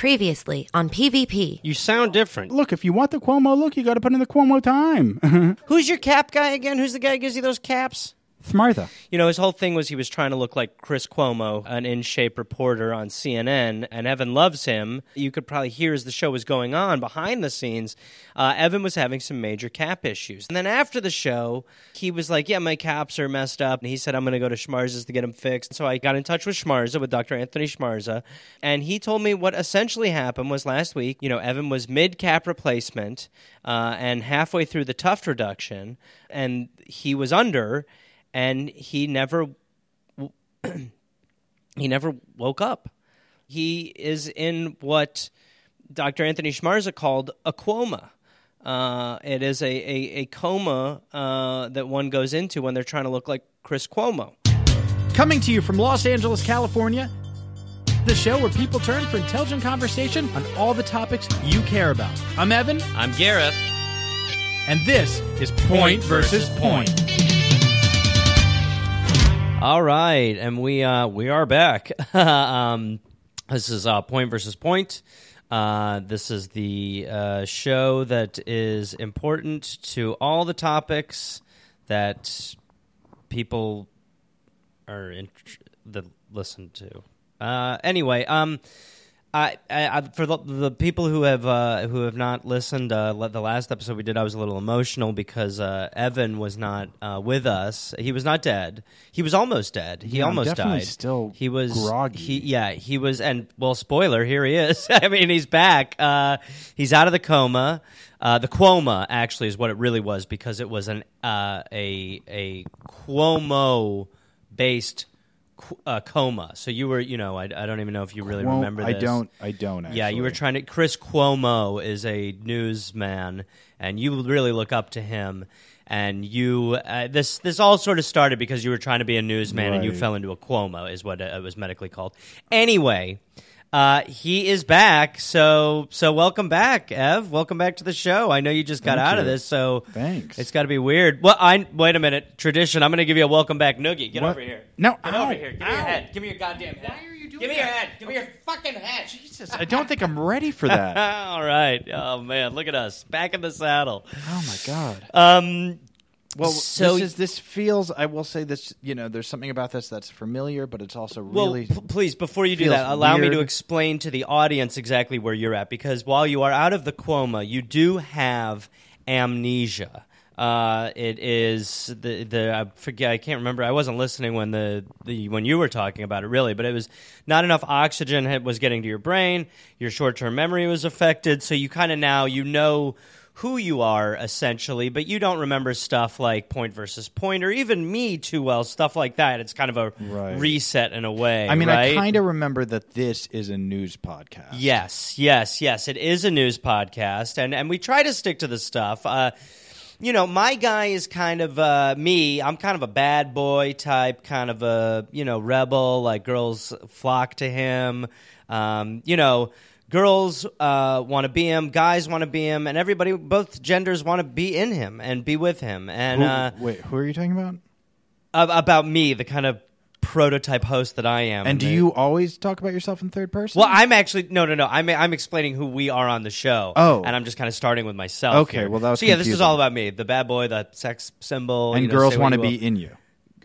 Previously on PvP. You sound different. Look, if you want the Cuomo look, you got to put in the Cuomo time. Who's your cap guy again? Who's the guy who gives you those caps? Schmarza. You know, his whole thing was he was trying to look like Chris Cuomo, an in shape reporter on CNN, and Evan loves him. You could probably hear as the show was going on behind the scenes, uh, Evan was having some major cap issues. And then after the show, he was like, Yeah, my caps are messed up. And he said, I'm going to go to Schmarza's to get them fixed. So I got in touch with Schmarza, with Dr. Anthony Schmarza, and he told me what essentially happened was last week, you know, Evan was mid cap replacement uh, and halfway through the tuft reduction, and he was under and he never he never woke up. He is in what Dr. Anthony Schmarza called a coma. Uh, it is a, a, a coma uh, that one goes into when they're trying to look like Chris Cuomo. Coming to you from Los Angeles, California, the show where people turn for intelligent conversation on all the topics you care about. I'm Evan, I'm Gareth. and this is Point versus Point. All right, and we uh, we are back. um, this is uh, Point versus Point. Uh, this is the uh, show that is important to all the topics that people are in, that listen to. Uh, anyway, um, I, I, for the, the people who have uh, who have not listened, uh, the last episode we did, I was a little emotional because uh, Evan was not uh, with us. He was not dead. He was almost dead. He Yeah, almost died. still he was groggy. He, yeah, he was. And well, spoiler, here he is. I mean, he's back. Uh, he's out of the coma. Uh, the Cuoma actually is what it really was because it was an uh, a a Cuomo based uh, coma. So you were, you know, I, I don't even know if you really Cuomo- remember. I don't. I don't. Actually. Yeah, you were trying to. Chris Cuomo is a newsman, and you really look up to him. And you, uh, this this all sort of started because you were trying to be a newsman, and you fell into a Cuomo, is what it was medically called. Anyway, uh, he is back. So so welcome back, Ev. Welcome back to the show. I know you just got Thank out of this, so Thanks. It's got to be weird. Well, I wait a minute. Tradition. I'm going to give you a welcome back noogie. Get What? over here. No, get ow, over here. Give me your head. Give me your goddamn head. Why are you doing Give me your head. Give me your fucking head. Jesus, I don't think I'm ready for that. All right. Oh man, look at us back in the saddle. oh my god. Um, Well, so- this is this feels. I will say this. You know, there's something about this that's familiar, but it's also well, really. p- please before you do that, allow me to explain to the audience exactly where you're at because while you are out of the coma, you do have amnesia. Uh, it is the the I forget I can't remember I wasn't listening when the, the when you were talking about it really but it was not enough oxygen was getting to your brain your short term memory was affected so you kind of now you know who you are essentially but you don't remember stuff like point versus point or even me too well stuff like that it's kind of a Right. reset in a way I mean, right? I kind of remember that this is a news podcast. Yes, yes, yes. It is a news podcast, and and we try to stick to the stuff. Uh, you know, my guy is kind of uh, me. I'm kind of a bad boy type, kind of a you know rebel. Like girls flock to him. Um, you know, girls uh, want to be him, guys want to be him, and everybody, both genders, want to be in him and be with him. And Who- uh, wait, who are you talking about? ab- about me, the kind of prototype host that I am. And do you always talk about yourself in third person? Well, I'm actually no, no, no. I'm I'm explaining who we are on the show. Oh. and I'm just kind of starting with myself. Okay, here. well, that was so yeah. This is all about me, the bad boy, the sex symbol, and you know, girls want to be in you.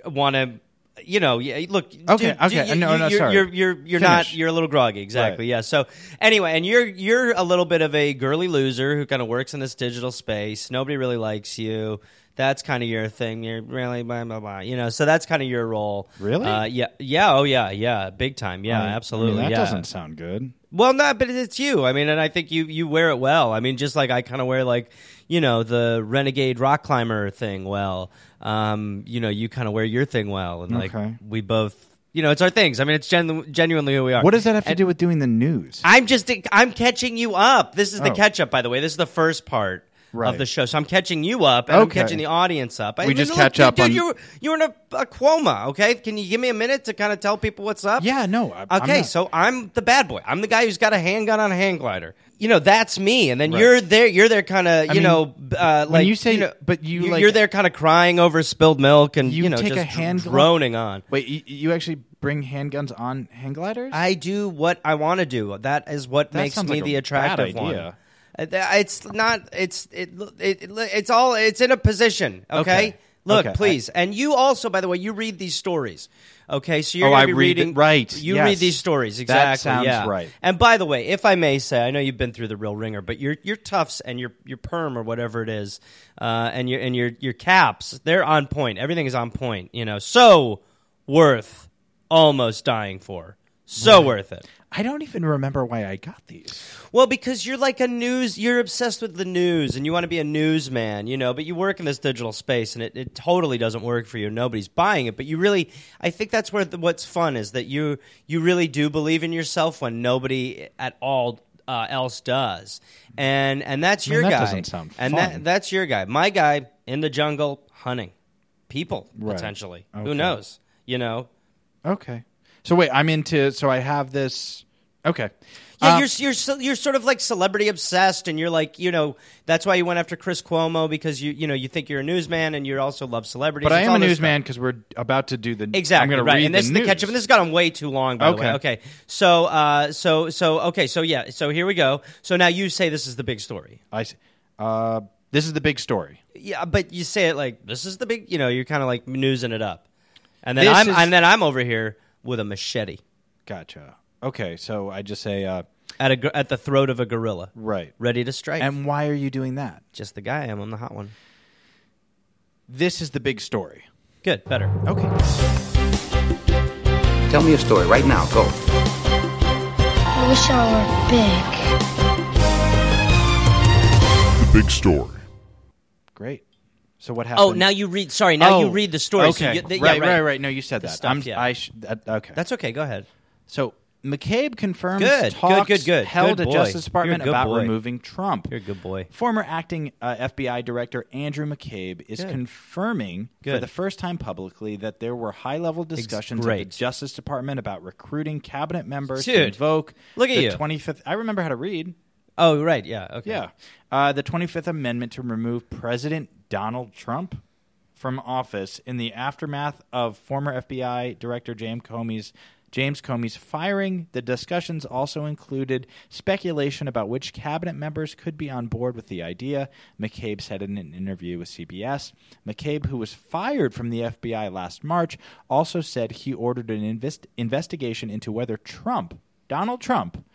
want to. You know, yeah, look. Okay, dude, okay, you, no, you, no, you're, sorry. You're you're you're not. You're a little groggy, exactly. Right. Yeah. So anyway, and you're you're a little bit of a girly loser who kind of works in this digital space. Nobody really likes you. That's kind of your thing. You're really blah blah blah. You know, so that's kind of your role. Really? Uh, yeah. Yeah. Oh yeah. Yeah. Big time. Yeah. I mean, absolutely. that yeah. doesn't sound good. Well, no, but it's you. I mean, and I think you you wear it well. I mean, just like I kind of wear like you know the renegade rock climber thing well. Um, you know, you kind of wear your thing well, and like Okay. we both, you know, it's our things. I mean, it's genu- genuinely who we are. What does that have to do with doing the news? I'm just I'm catching you up. This is the Oh. catch up, by the way. This is the first part. Right. of the show. So I'm catching you up, and I'm Okay. catching the audience up. We just catch dude, up dude, on- You're, you're in a, a Cuomo, okay? Can you give me a minute to kind of tell people what's up? Yeah, no. I, I'm Okay, not- so I'm the bad boy. I'm the guy who's got a handgun on a hang glider. You know, that's me. And then Right. you're there. You're there, kind of. You mean, know, uh, like you say- know, but you, you're- like- you're there, kind of crying over spilled milk, and You you, know, take a hand glo- droning on. wait, you, you actually bring handguns on hang gliders? I do what I want to do. That is what That makes sounds me like the attractive one. idea. Uh, th- It's not. It's it, it, it. It's all. It's in a position. Okay. Okay. Look, Okay. please, and you also, by the way, you read these stories. Okay, so you're Oh, going I to be read it- reading. right, You yes. read these stories That exactly. sounds yeah. right. And by the way, if I may say, I know you've been through the real ringer, but your your tufts and your your perm or whatever it is, uh, and your and your your caps, they're on point. Everything is on point. You know, so worth almost dying for. So worth it. I don't even remember why I got these. Well, because you're like a news, you're obsessed with the news and you want to be a newsman, you know, but you work in this digital space and it, it totally doesn't work for you. Nobody's buying it, but you really, I think that's where the, what's fun is that you, you really do believe in yourself when nobody at all uh, else does. And, and that's I mean, your that guy. doesn't and fun. that, that's your guy. My guy in the jungle hunting people, Right. potentially. Okay. Who knows? You know? Okay. So wait, I'm into. So I have this. Okay. Yeah, Uh, you're you're you're sort of like celebrity obsessed, and you're like you know that's why you went after Chris Cuomo because you you know you think you're a newsman and you also love celebrities. But I am a newsman because we're about to do the. Exactly I'm going right, to read and this the is the catch up, and this has gone on way too long. By the way, Okay. okay. So uh, so so okay, so yeah, so here we go. So now you say this is the big story. I s- uh, this is the big story. Yeah, but you say it like this is the big. You know, you're kind of like newsing it up, and then This I'm is- and then I'm over here with a machete Gotcha. Okay, so I just say uh, at a gor- at the throat of a gorilla, right. ready to strike. And why are you doing that? just the guy I am. I'm the hot one. This is the big story. Good, better. Okay. Tell me a story right now. Go. I wish I were big. The big story. Great. So what happened? Oh, now you read. Sorry, now you Oh, read the story. So Okay. you- th- yeah, right, right, right. No, you said The that. stuff, I'm, yeah. I sh- that, okay. That's okay. Go ahead. so McCabe confirms Good, good, talks good, good. held Good at. Justice Department good about boy. removing Trump. You're a good boy. Former acting uh, FBI Director Andrew McCabe is Good. confirming for the first time publicly that there were high level discussions at the. Justice Department about recruiting cabinet members to invoke look at the you. 25th. I remember how to read. Oh, right. Yeah. Okay. Yeah. Uh, the 25th Amendment to remove President Donald Trump from office in the aftermath of former FBI Director James Comey's James Comey's firing. The discussions also included speculation about which cabinet members could be on board with the idea, McCabe said in an interview with CBS. McCabe, who was fired from the FBI last March, also said he ordered an invest- investigation into whether Trump, Donald Trump,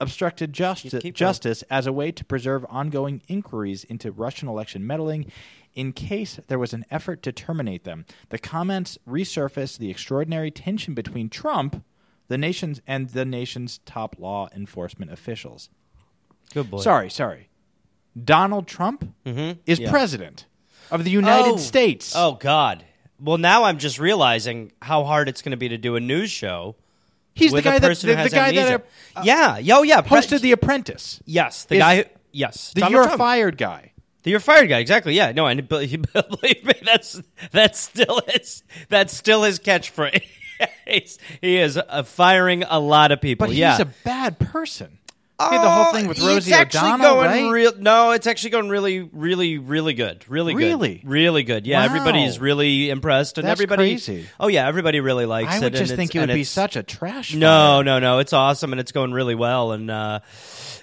obstructed justice, justice as a way to preserve ongoing inquiries into Russian election meddling in case there was an effort to terminate them. The comments resurfaced the extraordinary tension between Trump, the nation's and the nation's top law enforcement officials. Good boy. Sorry, sorry. Donald Trump Mhm. is Yeah. president of the United Oh. States. Oh God. Well, now I'm just realizing how hard it's going to be to do a news show. he's the guy that the, the guy amnesia. that uh, yeah. Yo. Yeah. hosted The Apprentice. Yes. The guy. Who, yes. The Donald you're Trump. fired guy. You're fired guy. Exactly. Yeah. No. And believe me, that's that's still his that's still his catchphrase. He is uh, firing a lot of people. But yeah. he's a bad person. Had the whole thing with Oh, Rosie it's actually O'Donnell, going right? real. No, it's actually going really, really, really good. Really good. Really? really good. Yeah, Wow. everybody's really impressed, and That's everybody. crazy. Oh yeah, everybody really likes it. I it. would just think it would be it's- such a trash. No, no, no. It's awesome, and it's going really well, and uh,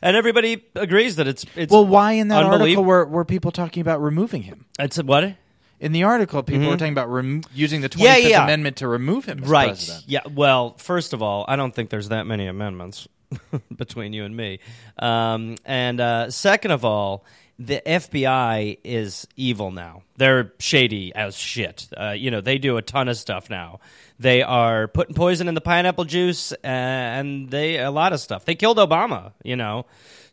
and everybody agrees that it's it's. Well, why in that article unbelievable. were, were people talking about removing him? It's what? In the article, people were talking about remo- using the 25th Mm-hmm. Yeah, yeah, yeah. Amendment to remove him as right. president. Yeah. Well, first of all, I don't think there's that many amendments between you and me. Um, and uh, second of all, the FBI is evil now. They're shady as shit. Uh, you know, they do a ton of stuff now. They are putting poison in the pineapple juice, and they a lot of stuff. They killed Obama. You know,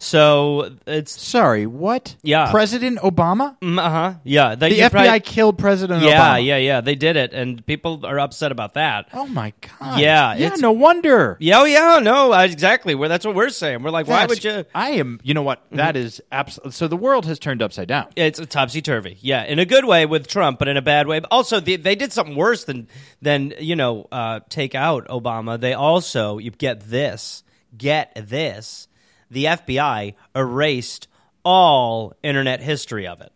so it's Sorry, what? Yeah. President Obama? uh huh. Yeah, they, The you FBI probably- killed President yeah, Obama. yeah, yeah. They did it, and people are upset about that. Oh my god. Yeah, Yeah. it's- No wonder. Yeah, oh, yeah, no, uh, exactly. Well, that's what we're saying. We're like, why would you? I am. You know what? Mm-hmm. That is absolutely. So the world has turned upside down. It's a topsy turvy, yeah, in a good way with Trump, but in a bad way. But also, they, they did something worse than than you know uh, take out Obama. They also you get this, get this, the FBI erased all internet history of it.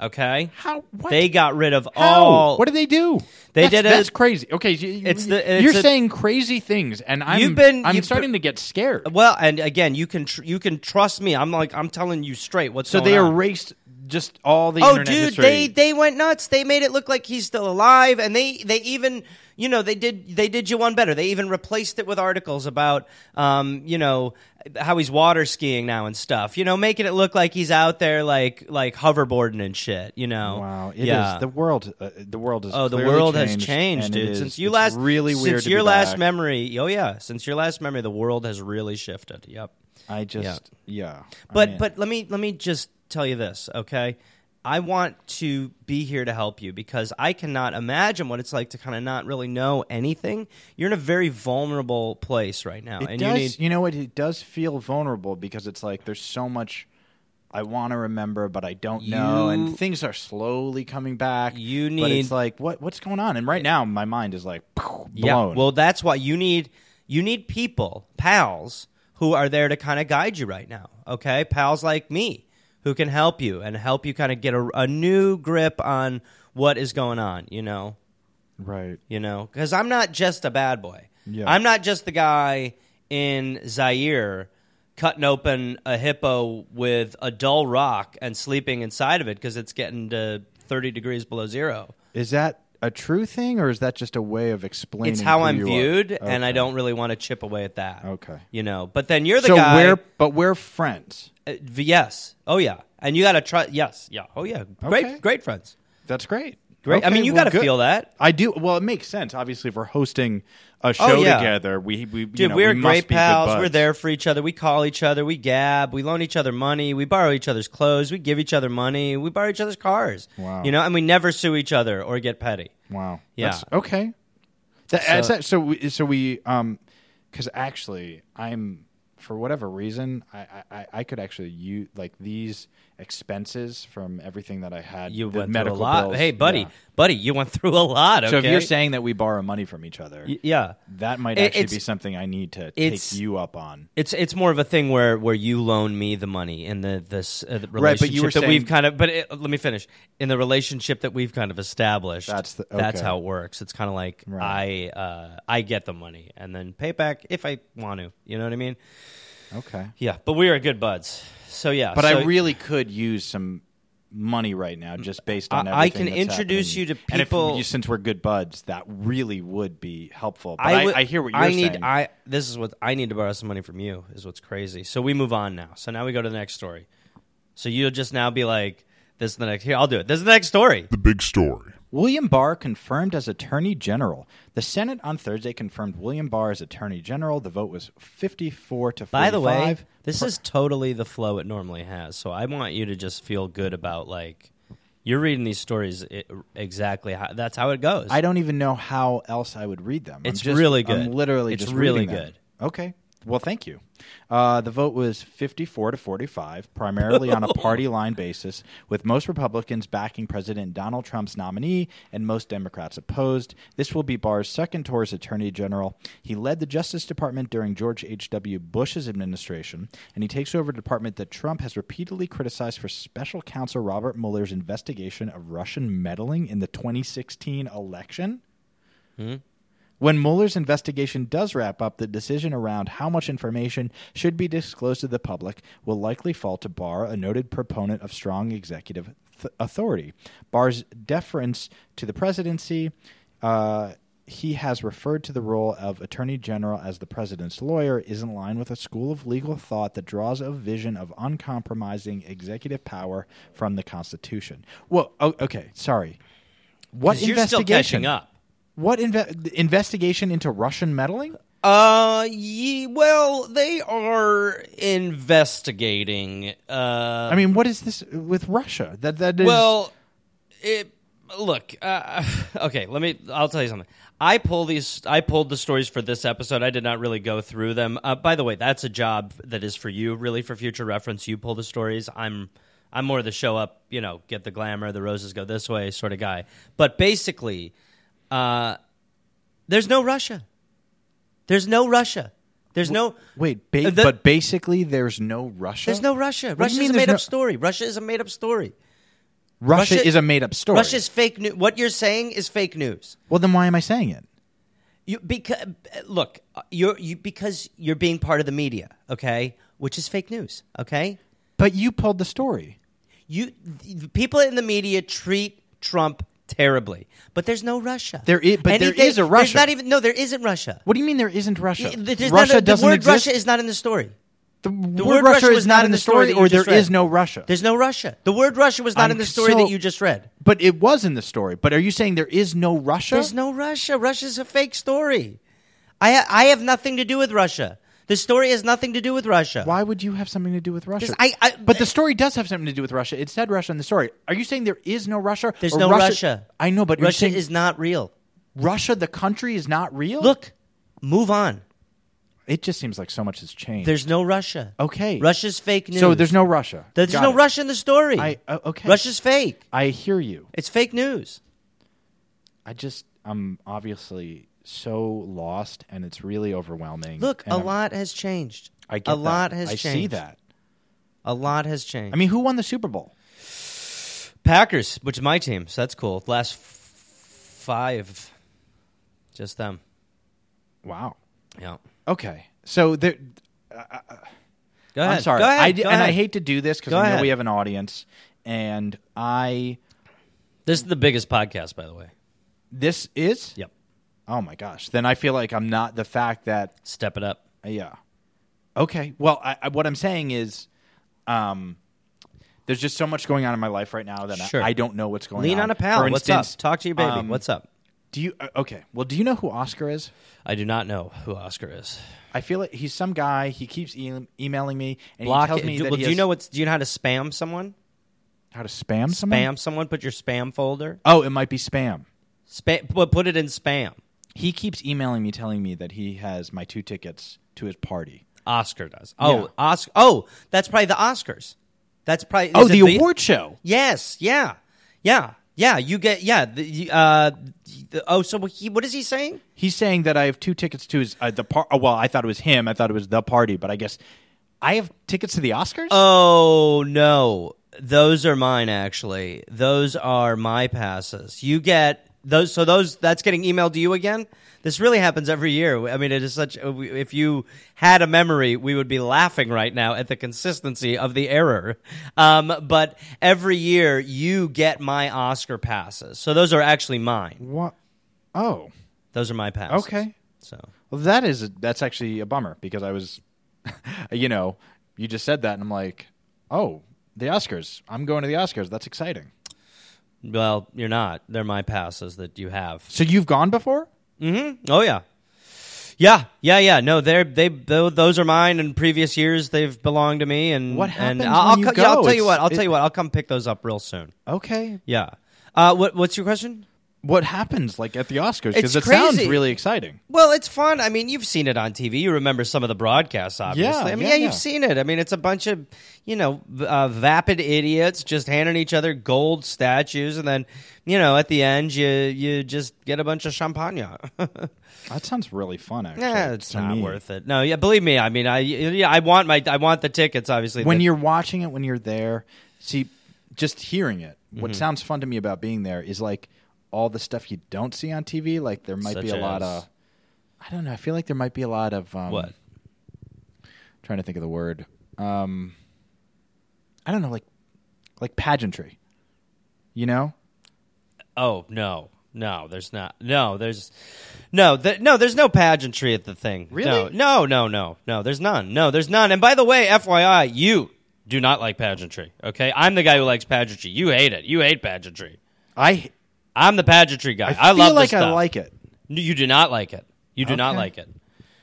Okay, How? What? they got rid of How? all. What did they do? They that's, did a- That's crazy. Okay, you, it's the, it's you're a- saying crazy things, and I'm You've been- I'm you've starting to get scared. Well, and again, you can tr- you can trust me. I'm like I'm telling you straight. What's So going they on. erased just all the Oh, internet dude, history. they they went nuts. They made it look like he's still alive, and they they even you know they did they did you one better. They even replaced it with articles about um you know how he's water skiing now and stuff. You know, making it look like he's out there like like hoverboarding and shit. You know, Wow, it is yeah. the world. Uh, the world is. Oh, the world has changed, changed, and dude. is- Since you last, really weird. since your last back. memory, oh yeah, since your last memory, the world has really shifted. Yep. I just yeah. But I mean- but let me let me just tell you this, okay? I want to be here to help you because I cannot imagine what it's like to kind of not really know anything. You're in a very vulnerable place right now, it and does. you You, know what? It does feel vulnerable because it's like there's so much. I want to remember, but I don't know, and things are slowly coming back. You but need- it's like what what's going on? And right now, my mind is like blown. yeah. Well, that's why you need you need people, pals, who are there to kind of guide you right now. Okay, pals like me who can help you and help you kind of get a, a new grip on what is going on. You know. right. you know because i'm not just a bad boy Yeah. i'm not just the guy in zaire cutting open a hippo with a dull rock and sleeping inside of it because it's getting to 30 degrees below zero Is that a true thing, or is that just a way of explaining? it's how i'm viewed and i don't really want to chip away at that Okay. you know but then you're the so guy we're but we're friends. Uh, yes oh yeah and you gotta try yes yeah oh yeah great Okay. great friends That's great. great i mean you well, gotta feel that I do. Well, it makes sense. Obviously, if we're hosting a show Oh, yeah. together, we we Dude, you know, we're we great pals. We're there for each other. We call each other. We gab. We loan each other money. We borrow each other's clothes. We give each other money. We borrow each other's cars. Wow. You know, and we never sue each other or get petty. Wow. Yeah. That's- okay. That, So- so, so we so we um because actually I'm for whatever reason I, I I could actually use like these expenses from everything that I had. You went through a lot. bills, hey, buddy, yeah. buddy, you went through a lot. Okay? So if you're saying that we borrow money from each other, Y- yeah, that might actually it's- be something I need to take you up on. It's it's more of a thing where, where you loan me the money in the this uh, the relationship Right, but you were that we've kind of. But it, let me finish. In the relationship that we've kind of established, That's the- that's how it works. It's kind of like Right. I uh, I get the money and then pay back if I want to. You know what I mean? Okay. Yeah, but we are good buds. So yeah, But so I really could use some money right now, just based on I- I can that's introduce happening. you to And if people- since we're good buds, that really would be helpful. But I, would- I hear what you're I need. saying. I this is what I need to borrow some money from you. Is what's crazy. So we move on now. So now we go to the next story. So you'll just now be like, "This is the next." Here, I'll do it. This is the next story. The big story. William Barr confirmed as Attorney General. The Senate on Thursday confirmed William Barr as Attorney General. The vote was 54 to 45. By the way, this is totally the flow it normally has. So I want you to just feel good about like you're reading these stories exactly how that's how it goes. I don't even know how else I would read them. It's just- really good. I'm literally It's just really reading them. good. Okay. Well, thank you. Uh, the vote was 54 to 45, primarily on a party line basis, with most Republicans backing President Donald Trump's nominee and most Democrats opposed. This will be Barr's second tour as Attorney General. He led the Justice Department during George H.W. Bush's administration, and he takes over a department that Trump has repeatedly criticized for Special Counsel Robert Mueller's investigation of Russian meddling in the 2016 election. When Mueller's investigation does wrap up, the decision around how much information should be disclosed to the public will likely fall to Barr, a noted proponent of strong executive th- authority. Barr's deference to the presidency. Uh, he has referred to the role of Attorney General as the president's lawyer is in line with a school of legal thought that draws a vision of uncompromising executive power from the Constitution. Well, oh, okay, sorry. What 'Cause you're still investigation? catching up. What inve- investigation into Russian meddling? Uh, ye, well, they are investigating. Uh, I mean, what is this with Russia? That that is Well, it look. Uh, okay, let me. I'll tell you something. I pull these. I pulled the stories for this episode. I did not really go through them. Uh, by the way, that's a job that is for you, really, for future reference. You pull the stories. I'm. I'm more the show up, you know, get the glamour, the roses go this way sort of guy. But basically, uh, there's no Russia. There's no Russia. There's no Wait, ba- the- but basically, there's no Russia. there's no Russia. Russia is a made up no- story. Russia is a made up story. Russia, Russia- is a made up story. Russia's fake news. What you're saying is fake news. well, then why am I saying it? You because look, you're you because you're being part of the media, okay? Which is fake news, okay? But you pulled the story. You the people in the media treat Trump terribly, but there's no Russia. There is, but there Anything- is a There's Russia. not even no. There isn't Russia. What do you mean there isn't Russia? There's Russia a- doesn't the word exist. Russia is not in the story. the, The word, Russia, was is not in the story, or there read. is no Russia. There's no Russia. The word Russia was not I'm in the story so- that you just read. But it was in the story. But are you saying there is no Russia? There's no Russia. Russia's a fake story. I ha- I have nothing to do with Russia. The story has nothing to do with Russia. Why would you have something to do with Russia? I- I- but the story does have something to do with Russia. It said Russia in the story. Are you saying there is no Russia? There's no Russia. I know, but you're Russia is not real. Russia, the country, is not real. Look, move on. it just seems like so much has changed. There's no Russia. okay. Russia's fake news. So there's no Russia. There's Got no it. Russia in the story. I uh, okay. Russia's fake. I hear you. It's fake news. I just I'm obviously so lost, and it's really overwhelming. Look, and a I'm- lot has changed. I get a that. lot has changed. I changed. see that. A lot has changed. I mean, who won the Super Bowl? Packers, which is my team, so that's cool. Last f- five, just them. Wow. Yeah. Okay, so there. Uh, uh, Go ahead. I'm sorry. Go ahead. I d- Go and I hate to do this because Go I know ahead. we have an audience, and I This is the biggest podcast, by the way. this is. Yep. Oh my gosh! Then I feel like I'm not the fact that Step it up. yeah. Okay. Well, I, I, what I'm saying is, um, there's just so much going on in my life right now that I- Sure. I, don't know what's going on. Lean on. on a pal. For What's instance, up? Talk to your baby. um, What's up? Do you uh, okay? Well, do you know who Oscar is? I do not know who Oscar is. I feel like he's some guy. He keeps e- emailing me, and Block he tells it. me Do, that well, he do you has- know what's? Do you know how to spam someone? how to spam someone. Spam someone. Put your spam folder. Oh, it might be spam. Spam. Put, put it in spam. He keeps emailing me, telling me that he has my two tickets to his party. Oscar does. Oh, Yeah. Oscar. Oh, that's probably the Oscars. That's probably. Oh, is the it award show. Yes. Yeah. Yeah. Yeah. You get. Yeah. The, uh, the, oh, so he, what is he saying? He's saying that I have two tickets to his uh, the par. Oh, well, I thought it was him. I thought it was the party, but I guess I have tickets to the Oscars. Oh no, those are mine. Actually, those are my passes. You get those. So those that's getting emailed to you again. This really happens every year. I mean, it is such. If you had a memory, we would be laughing right now at the consistency of the error. Um, but every year, you get my Oscar passes. So those are actually mine. what? Oh, Those are my passes. okay. So Well, that is that's actually a bummer because I was, you know, you just said that, and I'm like, oh, the Oscars. I'm going to the Oscars. That's exciting. Well, you're not. They're my passes that you have. So you've gone before? Mm-hmm. Oh yeah, yeah, yeah, yeah. No, they're they those are mine. In previous years, they've belonged to me. And What happens And I'll, when I'll you co- yeah, I'll tell you what. I'll tell you what. I'll come pick those up real soon. Okay. Yeah. Uh, what What's your question? What happens like at the Oscars? Because it sounds crazy. really exciting. Well, it's fun. I mean, you've seen it on TV. You remember some of the broadcasts, obviously. Yeah, I mean, yeah, yeah, yeah. you've seen it. I mean, it's a bunch of, you know, uh, vapid idiots just handing each other gold statues, and then, you know, at the end, you you just get a bunch of champagne. That sounds really fun. Actually, Yeah, it's not me. worth it. No, yeah, believe me. I mean, I yeah, I want my I want the tickets. Obviously, when The- you're watching it when you're there see just hearing it Mm-hmm. what sounds fun to me about being there is like all the stuff you don't see on tv like there might be Such a lot of i don't know i feel like there might be a lot of um, What? trying to think of the word um i don't know like like pageantry you know Oh no, no, there's not. No, there's no, th- no, there's no pageantry at the thing. Really? No, no, no, no, no. There's none. No, there's none. And by the way, FYI, you do not like pageantry. Okay, I'm the guy who likes pageantry. You hate it. You hate pageantry. i I'm the pageantry guy. i, love it. I, feel love like i like it You do not like it. You do not like it.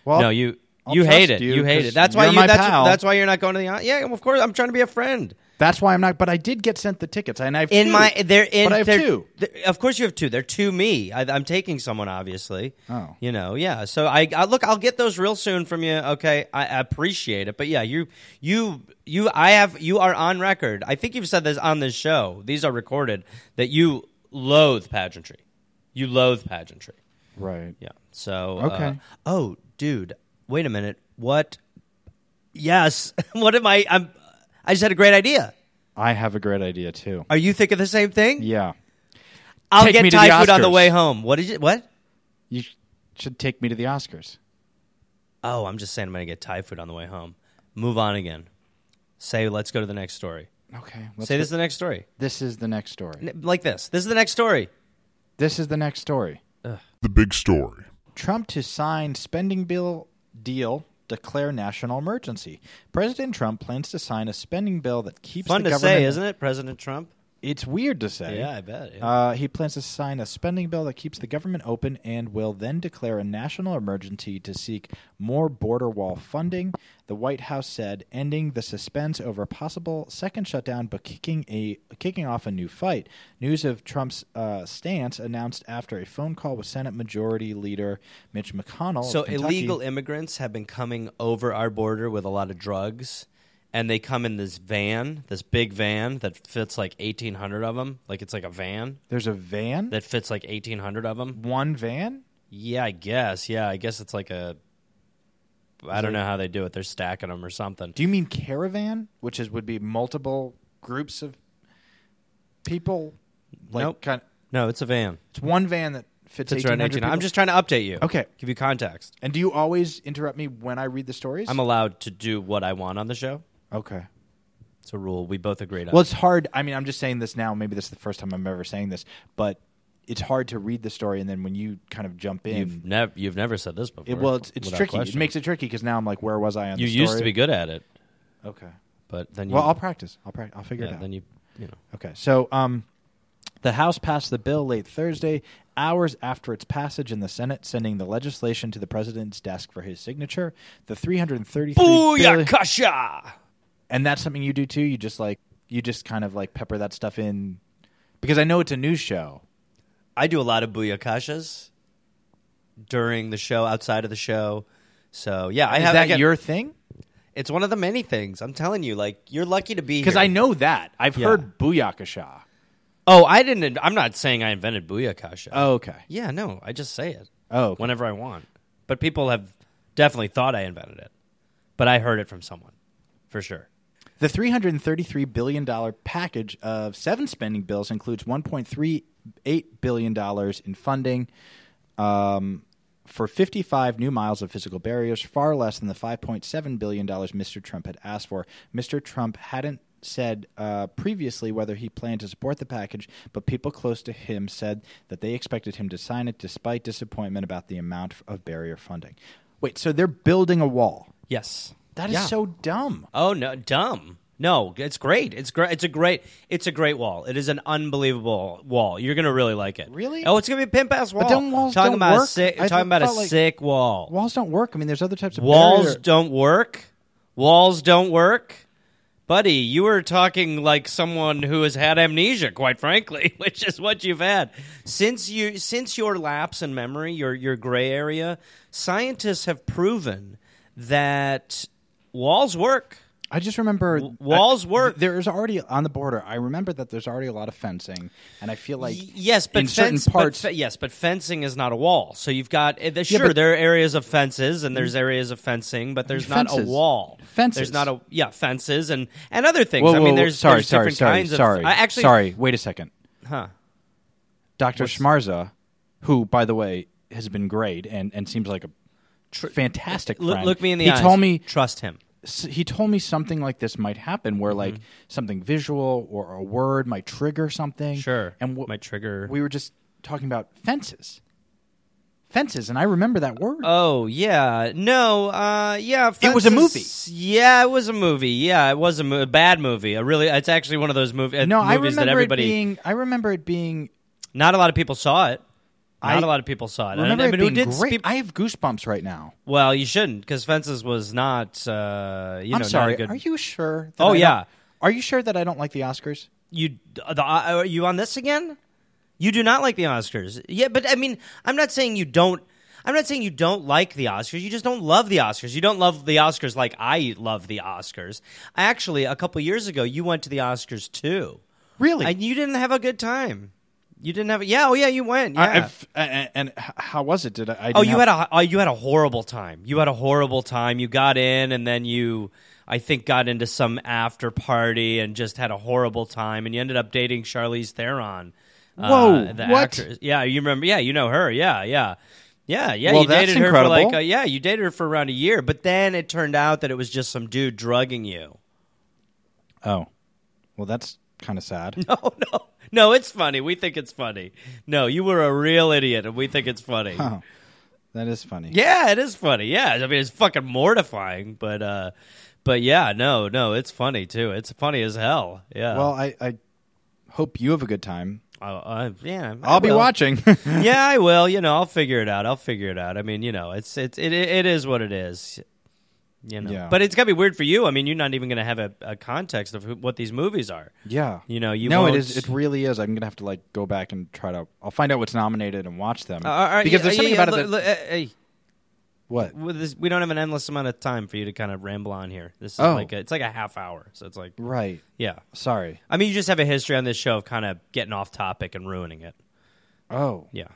well no, you. I'll you hate it. you You, hate it. That's why you're my That's, that's why you're not going to the. Yeah, of course. I'm trying to be a friend. That's why I'm not. But I did get sent the tickets, and I've In two. my, they're in. But I have two. of course, you have two. They're to me. I, I'm taking someone, obviously. Oh. you know, yeah. So I, I look. I'll get those real soon from you. Okay, I, I appreciate it. But yeah, you, you, you. I have. You are on record. I think you've said this on this show. These are recorded. That you loathe pageantry. You loathe pageantry. right. Yeah. So Okay. uh, oh, dude, wait a minute. What? Yes. what am I? I'm. I just had a great idea. I have a great idea too. Are you thinking the same thing? Yeah, I'll Take get Thai food on the way home. What did you? What? you should take me to the Oscars. Oh, I'm just saying I'm going to get Thai food on the way home. Move on again. Say, let's go to the next story. Okay. let's Say this is the next story. This is the next story. N- Like this. This is the next story. This is the next story. The big story. Trump to sign spending bill deal, declare national emergency. President Trump plans to sign a spending bill that keeps Fun the to government. say, isn't it, President Trump? It's weird to say. Yeah, I bet. yeah. Uh, he plans to sign a spending bill that keeps the government open and will then declare a national emergency to seek more border wall funding. The White House said, ending the suspense over a possible second shutdown, but kicking a kicking off a new fight. News of Trump's uh, stance announced after a phone call with Senate Majority Leader Mitch McConnell. of so Kentucky. illegal immigrants have been coming over our border with a lot of drugs, and they come in this van, this big van that fits like 1,800 of them. Like it's like a van There's a van. that fits like 1,800 of them. one van. Yeah, I guess. Yeah, I guess it's like a. I don't know how they do it. They're stacking them or something. Do you mean caravan, which is would be multiple groups of people? Like Nope. kind No, it's a van. it's one van that fits, Fits around 1,800 18. I'm just trying to update you. Okay. Give you context. And do you always interrupt me when I read the stories? I'm allowed to do what I want on the show. Okay. It's a rule we both agreed on. Well, it's hard. I mean, I'm just saying this now. Maybe this is the first time I'm ever saying this, but it's hard to read the story and then when you kind of jump in, you've never you've never said this before. it, well, it's, it's without tricky. question. It makes it tricky because now I'm like, where was I on You the used to be good at it, Okay. but then you Well, I'll practice. I'll pra- I'll figure yeah, it out. then you you know. Okay, so um, the House passed the bill late Thursday, hours after its passage in the Senate, sending the legislation to the president's desk for his signature. The 333 billion, Booyakasha! And that's something you do too. You just like you just kind of like pepper that stuff in because I know it's a news show. I do a lot of booyakashas during the show, outside of the show. So yeah, I Is have. that I get- your thing? It's one of the many things. I'm telling you, like you're lucky to be Because. I know that I've Yeah. heard booyakasha. Oh, I didn't. I'm not saying I invented booyakasha. Oh, okay. yeah, no, I just say it. Oh, okay. whenever I want. But people have definitely thought I invented it. But I heard it from someone, for sure. The $333 billion package of seven spending bills includes $1.38 billion in funding um, for 55 new miles of physical barriers, far less than the $5.7 billion Mr. Trump had asked for. Mr. Trump hadn't said uh, previously whether he planned to support the package, but people close to him said that they expected him to sign it despite disappointment about the amount of barrier funding. Wait, so they're building a wall. Yes. That is Yeah. so dumb. Oh no, dumb. No, it's great. It's great. It's a great. It's a great wall. It is an unbelievable wall. You're gonna really like it. Really? Oh, it's gonna be a pimp ass wall. But don't walls talking don't about a work? sick. I talking about a like- sick wall. Walls don't work. I mean, there's other types of Walls barrier- don't work. Walls don't work. Buddy, you were talking like someone who has had amnesia, quite frankly, which is what you've had. Since you since your lapse in memory, your your gray area, scientists have proven that walls work. I just remember W- walls I- work. There's already on the border. I remember that there's already a lot of fencing, and I feel like Y- yes, but in certain fence, but parts, fe- yes, but fencing is not a wall. So you've got uh, the- sure but- there are areas of fences and there's areas of fencing, but there's not a Fences. wall. Fences. There's not a yeah fences and and other things. Whoa, I whoa, mean, whoa, there's sorry, there's sorry, different sorry, kinds sorry. of. I actually sorry. Wait a second, Huh. Doctor Schmarza, who by the way has been great and and seems like a fantastic Look, friend. look me in the he eyes. told me trust him. He told me something like this might happen, where like something visual or a word might trigger something. Sure. and what Might trigger- We were just talking about fences, fences, and I remember that word. Oh yeah, no, uh, yeah. It was a movie Yeah, it was a movie. Yeah, it was a, mo- a bad movie. A really, it's actually one of those movies. no, I remember that everybody. it being. I remember it being not a lot of people saw it. Not I a lot of people saw it. I remember And- it being great. peop- I have goosebumps right now. well, you shouldn't because Fences was not. Uh, you know, I'm a sorry. good- Are you sure? Oh, I yeah. Are you sure that I don't like the Oscars? you the, are you on this again? You do not like the Oscars. Yeah, but I mean, I'm not saying you don't. I'm not saying you don't like the Oscars. You just don't love the Oscars. You don't love the Oscars like I love the Oscars. Actually, a couple years ago, you went to the Oscars too, Really? and you didn't have a good time. You didn't have. it? Yeah, oh yeah, you went. Yeah. I, and, how was it? Did I? I Oh, you have- had a oh, you had a horrible time. You had a horrible time. You got in and then you I think got into some after party and just had a horrible time and you ended up dating Charlize Theron. uh, Whoa, the what? actress. Yeah, you remember yeah, you know her. Yeah, yeah. Yeah, yeah, Well, you that's dated her for like incredible. a, yeah, you dated her for around a year, but then it turned out that it was just some dude drugging you. Oh, well, that's kind of sad. No, no. No, it's funny. We think it's funny. No, you were a real idiot and we think it's funny. Oh, that is funny. Yeah, it is funny. Yeah, I mean it's fucking mortifying, but uh, but yeah, no, no, it's funny too. It's funny as hell. Yeah. Well, I, I hope you have a good time. uh, uh, yeah, I I'll be watching. yeah, I will. You know, I'll figure it out. I'll figure it out. I mean, you know, it's it's it it is what it is. You know, Yeah. but it's gotta be weird for you. I mean, you're not even gonna have a, a context of who, what these movies are. yeah. You know, you no, won't- it is. It really is. I'm gonna have to like go back and try to. I'll find out what's nominated and watch them Uh, all right, because yeah, there's something yeah, about it. That, uh, hey, what? with this, we don't have an endless amount of time for you to kind of ramble on here. This is Oh. like a, it's like a half hour, so it's like Right. yeah. Sorry. I mean, you just have a history on this show of kind of getting off topic and ruining it. Oh. Yeah.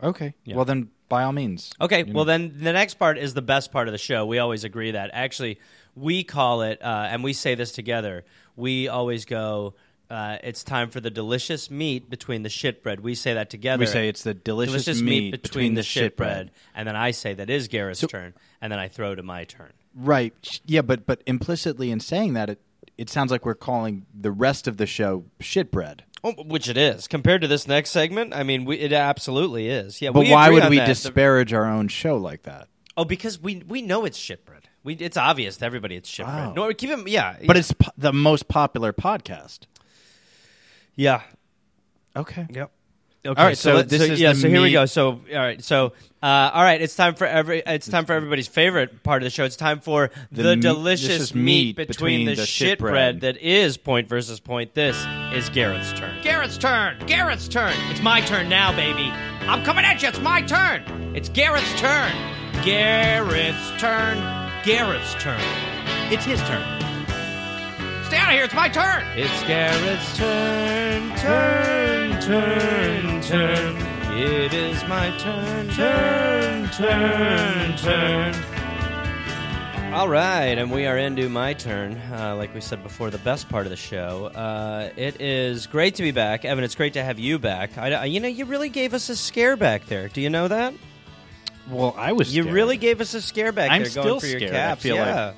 Okay. Yeah. Well, then by all means. Okay. Well, know. then the next part is the best part of the show. We always agree that. Actually, we call it, uh, and we say this together. We always go. Uh, it's time for the delicious meat between the shitbread. We say that together. We say it's the delicious, meat, between, the, shitbread. shitbread, and then I say that is Garrett's turn, and then I throw to my turn. Right. Yeah, but but implicitly in saying that, it it sounds like we're calling the rest of the show shitbread. Oh, which it is compared to this next segment. I mean, we, it absolutely is. Yeah, But why would we that. Disparage our own show like that? Oh, because we we know it's shitbread. We it's obvious to everybody it's shitbread. Wow. No, keep it. Yeah, But it's po- the most popular podcast. yeah. Okay. Yep. Okay, All right, so let- this is yeah. the So here we go. So all right. So uh, all right. It's time for every. It's time for everybody's favorite part of the show. It's time for the, The meat- delicious delicious meat meat between, between the, the shit shitbread. bread that is point versus point. This is Garrett's turn. Garrett's turn. Garrett's turn. It's my turn now, baby. I'm coming at you. It's my turn. It's Garrett's turn. Garrett's turn. Garrett's turn. It's his turn. Stay out of here. It's my turn. It's Garrett's turn, turn, turn, turn. It is my turn, turn, turn, turn. All right, and we are into my turn. Uh, like we said before, the best part of the show. Uh, it is great to be back, Evan. It's great to have you back. I, I- you know, you really gave us a scare back there. Do you know that? Well, I was. You scared. really gave us a scare back I'm there, still going for your scared, I caps. feel like. yeah,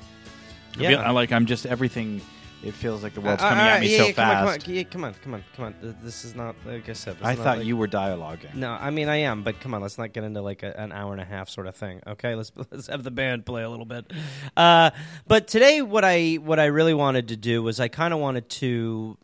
I feel- yeah. I like I'm just everything. It feels like the world's Uh, coming all at me yeah, so yeah, come on, fast. Come on, yeah, come on, come on, come on. Th- This is not like I said. this I is not thought like- you were dialoguing. No, I mean I am, but come on, let's not get into like a, an hour and a half sort of thing. Okay, let's let's have the band play a little bit. Uh, but today, what I what I really wanted to do was I kind of wanted to.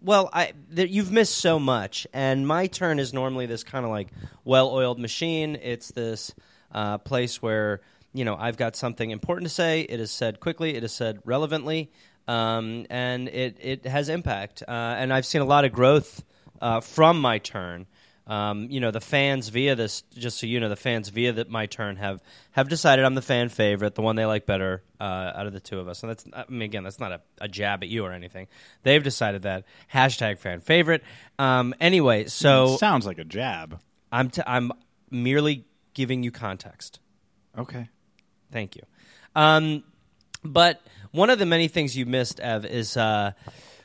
Well, I th- you've missed so much, and my turn is normally this kind of like well-oiled machine. It's this uh, place where you know I've got something important to say. It is said quickly. It is said relevantly, um, and it it has impact. Uh, and I've seen a lot of growth uh, from my turn. Um, you know, the fans via this, just so you know, the fans via that my turn have have decided I'm the fan favorite, the one they like better uh, out of the two of us. And that's, I mean, again, that's not a, a jab at you or anything. They've decided that hashtag fan favorite. Um, anyway, so sounds like a jab. I'm t- I'm merely giving you context. Okay. Thank you. Um, but one of the many things you missed, Ev, is uh,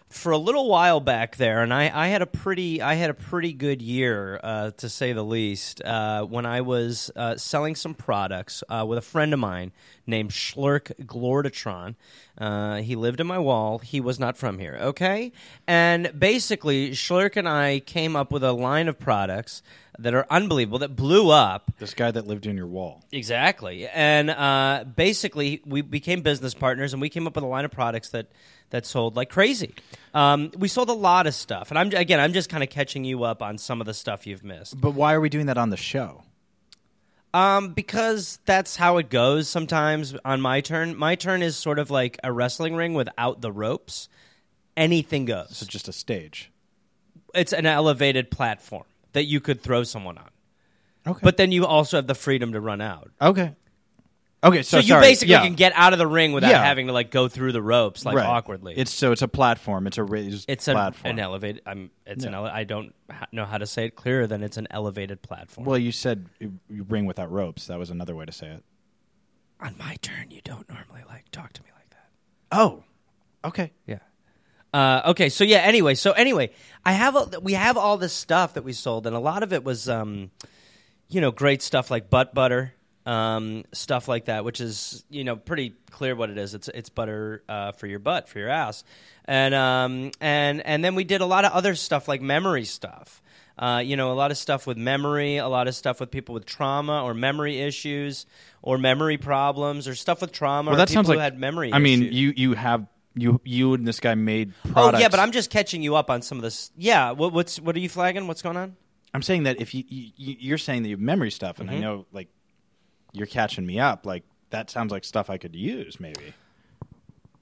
for a little while back there, and I, I had a pretty I had a pretty good year uh, to say the least uh, when I was uh, selling some products uh, with a friend of mine named Schlurk Glortatron. Uh, he lived in my wall. He was not from here, okay? And basically, Schlurk and I came up with a line of products that are unbelievable, that blew up. This guy that lived in your wall. Exactly. And uh, basically, we became business partners, and we came up with a line of products that that sold like crazy. Um, we sold a lot of stuff, and I'm again, I'm just kind of catching you up on some of the stuff you've missed. But why are we doing that on the show? Um, because that's how it goes sometimes on my turn. My turn is sort of like a wrestling ring without the ropes. Anything goes. So just a stage. It's an elevated platform that you could throw someone on. Okay. But then you also have the freedom to run out. okay. Okay. So, So, you sorry, basically yeah. can get out of the ring without Yeah. having to like go through the ropes like Right. awkwardly. It's so it's a platform. It's a raised it's an, platform. an elevated. I'm. It's an. Yeah. Ele- I don't ha- know how to say it clearer than it's an elevated platform. well, you said you you ring without ropes. That was another way to say it. on my turn, you don't normally like talk to me like that. Oh. Okay. Yeah. Uh, okay, so yeah. Anyway, so anyway, I have a, we have all this stuff that we sold, and a lot of it was, um, you know, great stuff like butt butter, um, stuff like that, which is you know pretty clear what it is. It's it's butter uh, for your butt, for your ass, and um, and and then we did a lot of other stuff like memory stuff. Uh, you know, a lot of stuff with memory, a lot of stuff with people with trauma or memory issues or memory problems or stuff with trauma. Well, or that people sounds who like had memory. I mean, issues. you you have you you and this guy made products. Oh yeah, but I'm just catching you up on some of this. Yeah, what, what's what are you flagging? What's going on? I'm saying that if you, you you're saying that you have memory stuff, and I Mm-hmm. know like you're catching me up. Like that sounds like stuff I could use. Maybe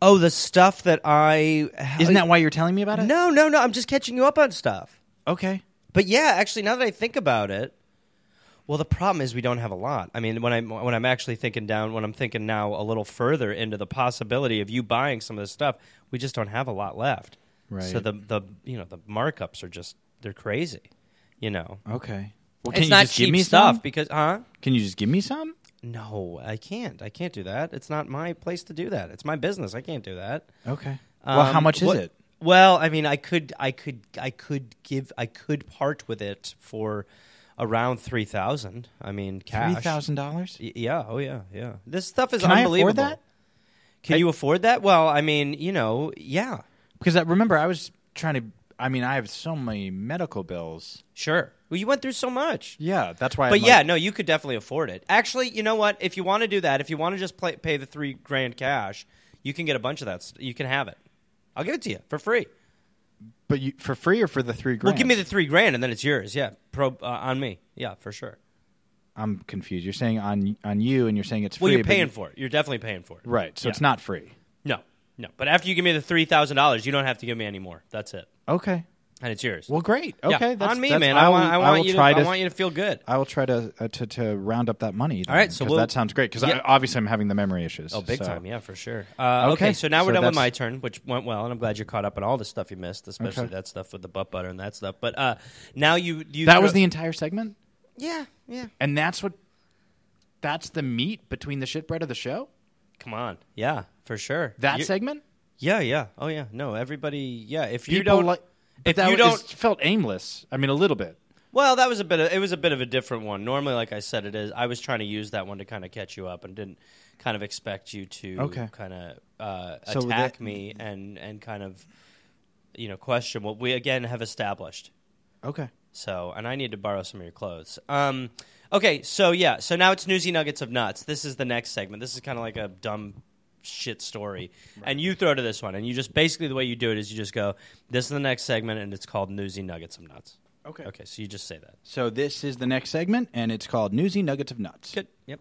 Oh, the stuff that I isn't that why you're telling me about it? No, no, no. I'm just catching you up on stuff. Okay. But yeah, actually, now that I think about it, well, the problem is we don't have a lot. I mean, when I'm when I'm actually thinking down, when I'm thinking now a little further into the possibility of you buying some of this stuff, we just don't have a lot left. Right. So the the you know the markups are just they're crazy. You know, Okay. Well, it's you not just give me stuff some? because huh? Can you just give me some? No, I can't. I can't do that. It's not my place to do that. It's my business. I can't do that. Okay. well, how Um, much is what- it? Well, I mean, I could, I could, I could give, I could part with it for around three thousand. I mean, cash. Three thousand dollars. Yeah. Oh, yeah. Yeah. This stuff is Can I afford unbelievable. that? Can I- you afford that? Well, I mean, you know, yeah, Because I remember I was trying to. I mean, I have so many medical bills. sure. Well, you went through so much. Yeah, that's why. But I'm yeah, like, no, you could definitely afford it. Actually, you know what? If you want to do that, if you want to just play, pay the three grand cash, you can get a bunch of that. st- You can have it. I'll give it to you for free. But you, for free or for the three grand? Well, give me the three grand, and then it's yours. Yeah, pro uh, on me. Yeah, for sure. I'm confused. You're saying on on you, and you're saying it's free. Well, you're but paying you- for it. You're definitely paying for it. Right. So Yeah. it's not free. No, no. But after you give me the three thousand dollars, you don't have to give me any more. That's it, Okay. and it's yours. Well, great. Yeah, Okay. That's, on me, that's- man. I, will- want. I want you. To, try I want you to feel good. I will try to uh, to to round up that money. All right, so we'll- that sounds great because Yeah. obviously I'm having the memory issues. Oh, big so- time. Yeah, for sure. Uh, okay. Okay, so now we're so done with that's- my turn, which went well, and I'm glad you're caught up on all the stuff you missed, especially Okay. that stuff with the butt butter and that stuff. But uh, now you, you That was the entire segment, yeah, yeah. and that's what. That's the meat between the shitbread of the show. Come on, yeah, for sure. That You- segment. yeah, yeah. Oh, yeah. No, everybody. Yeah, if you People don't like. if that you was- don't felt aimless. I mean, a little bit. Well, that was a bit. Of, it was a bit of a different one. Normally, like I said, it is. I was trying to use that one to kind of catch you up, and didn't kind of expect you to Okay. kind of uh, So attack that- me and and kind of you know question what we again have established. Okay. So, and I need to borrow some of your clothes. Um, okay, so yeah, so now it's newsy nuggets of nuts. This is the next segment. This is kind of like a dumb shit story, and you throw to this one, and you just basically the way you do it is you just go, "This is the next segment, and it's called newsy nuggets of nuts." Okay. Okay, so you just say that. So this is the next segment, and it's called Newsy Nuggets of Nuts. Good. Yep.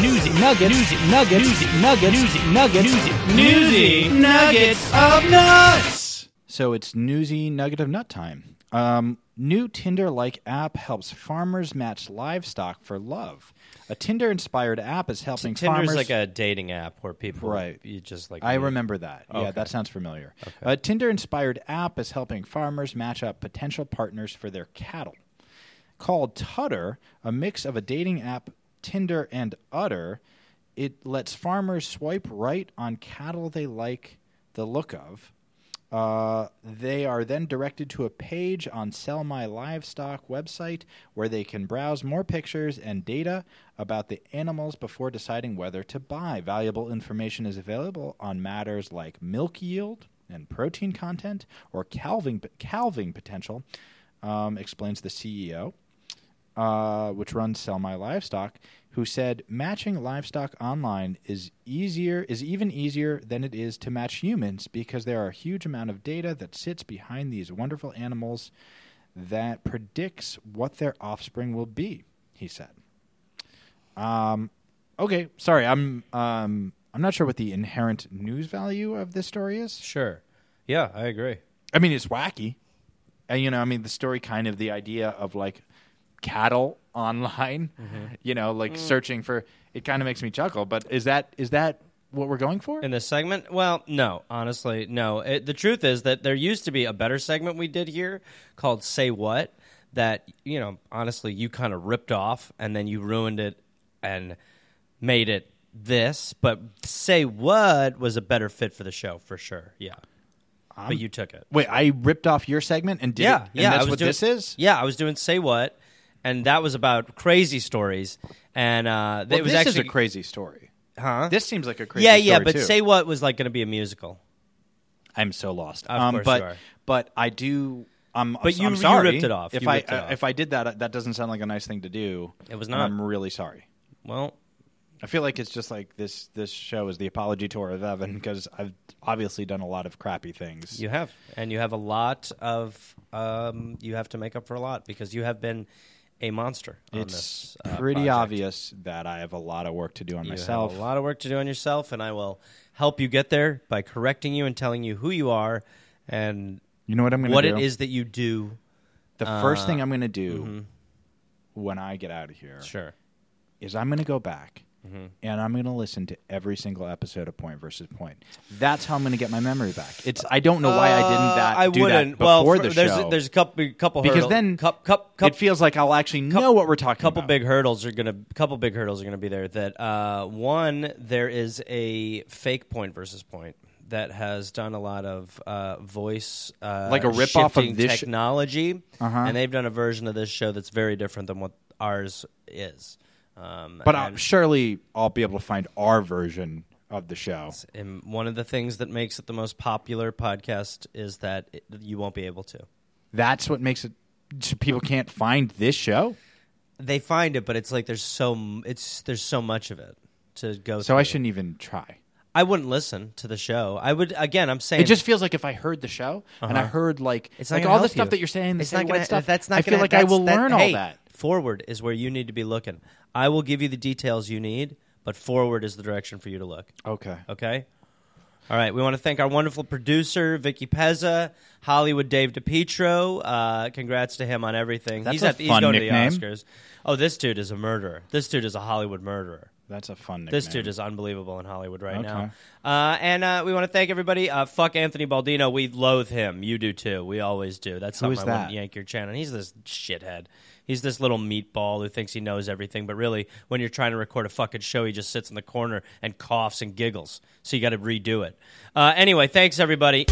Newsy nuggets. Newsy nuggets. Newsy nuggets. Newsy nuggets. Newsy Newsy Nuggets of Nuts. So it's Newsy Nugget of Nut time. Um, new Tinder-like app helps farmers match livestock for love. A Tinder-inspired app is helping Tinder's farmers. like a dating app where people Right. you just like I meet. remember that. Yeah, that sounds familiar. A Tinder-inspired app is helping farmers match up potential partners for their cattle. Called Tudder, a mix of a dating app, Tinder, and Udder, it lets farmers swipe right on cattle they like the look of. Uh, they are then directed to a page on Sell My Livestock website where they can browse more pictures and data about the animals before deciding whether to buy. Valuable information is available on matters like milk yield and protein content or calving calving potential, um, explains the CEO uh, which runs Sell My Livestock, who said matching livestock online is easier is even easier than it is to match humans because there are a huge amount of data that sits behind these wonderful animals that predicts what their offspring will be. He said. Um, okay, sorry, I'm um, I'm not sure what the inherent news value of this story is. Sure. Yeah, I agree. I mean, it's wacky. And, you know, I mean, the story kind of the idea of like cattle online, you know, like mm. searching for it kind of makes me chuckle. But is that is that what we're going for? In this segment? Well, no, honestly, no. It, the truth is that there used to be a better segment we did here called Say What that, you know, honestly, you kind of ripped off and then you ruined it and made it this. But Say What was a better fit for the show, for sure. Yeah. but you took it. Wait, I ripped off your segment and did yeah, it, and yeah. that's what doing, this is. Yeah, I was doing Say What, and that was about crazy stories. And uh, Well, it was this actually is a crazy story. huh? This seems like a crazy story. yeah, yeah. But too. Say What was like going to be a musical. I'm so lost. Of um, course but you are. but I do. I'm, But you- I'm you sorry ripped it off. If You I it off. if I did that, that doesn't sound like a nice thing to do. It was not. I'm really sorry. Well, I feel like it's just like this. This show is the apology tour of Evan because I've obviously done a lot of crappy things. You have, and you have a lot of. Um, you have to make up for a lot because you have been a monster. On it's this, uh, pretty project. obvious that I have a lot of work to do on You myself. have a lot of work to do on yourself, and I will help you get there by correcting you and telling you who you are and You know what I'm going to what do? it is that you do. The first Uh, thing I'm going to do when I get out of here Sure. is I'm going to go back Mm-hmm. and I'm going to listen to every single episode of Point versus Point. That's how I'm going to get my memory back. It's I don't know why I didn't that Uh, I do wouldn't. that before well, the there's show. A, there's a couple couple because hurdle- then cup, cup, cup, it feels like I'll actually know what we're talking couple about. big hurdles are gonna couple big hurdles are gonna be there. That uh, one there is a fake point versus point that has done a lot of uh, voice uh, Like a rip-off of shifting this sh- technology, Uh-huh. and they've done a version of this show that's very different than what ours is. Um, But i and- surely I'll be able to find our version of the show. and one of the things that makes it the most popular podcast is that it, you won't be able to. That's what makes it. so People can't find this show, They find it, but it's like there's so it's there's so much of it to go. so I shouldn't even try. I wouldn't listen to the show. I would again. I'm saying It just feels like if I heard the show and I Uh-huh. heard like it's like all the stuff you. that you're saying, the It's not gonna, stuff. That's not. I feel gonna- like I will that's- learn that- all hey, that. Forward is where you need to be looking. I will give you the details you need, but forward is the direction for you to look. Okay. Okay. All right. We want to thank our wonderful producer, Vicky Pezza, Hollywood Dave DePietro. Uh, congrats to him on everything. That's he's a at, he's going nickname. to the Oscars. Oh, this dude is a murderer. This dude is a Hollywood murderer. That's a fun. This dude is unbelievable in Hollywood right Okay. now. Uh, and uh, we want to thank everybody. Uh, fuck Anthony Baldino. We loathe him. You do too. We always do. That's Who something I that? wouldn't yank your channel. He's this shithead. He's this little meatball who thinks he knows everything, but really, when you're trying to record a fucking show, he just sits in the corner and coughs and giggles. So you got to redo it. Uh, anyway, thanks everybody.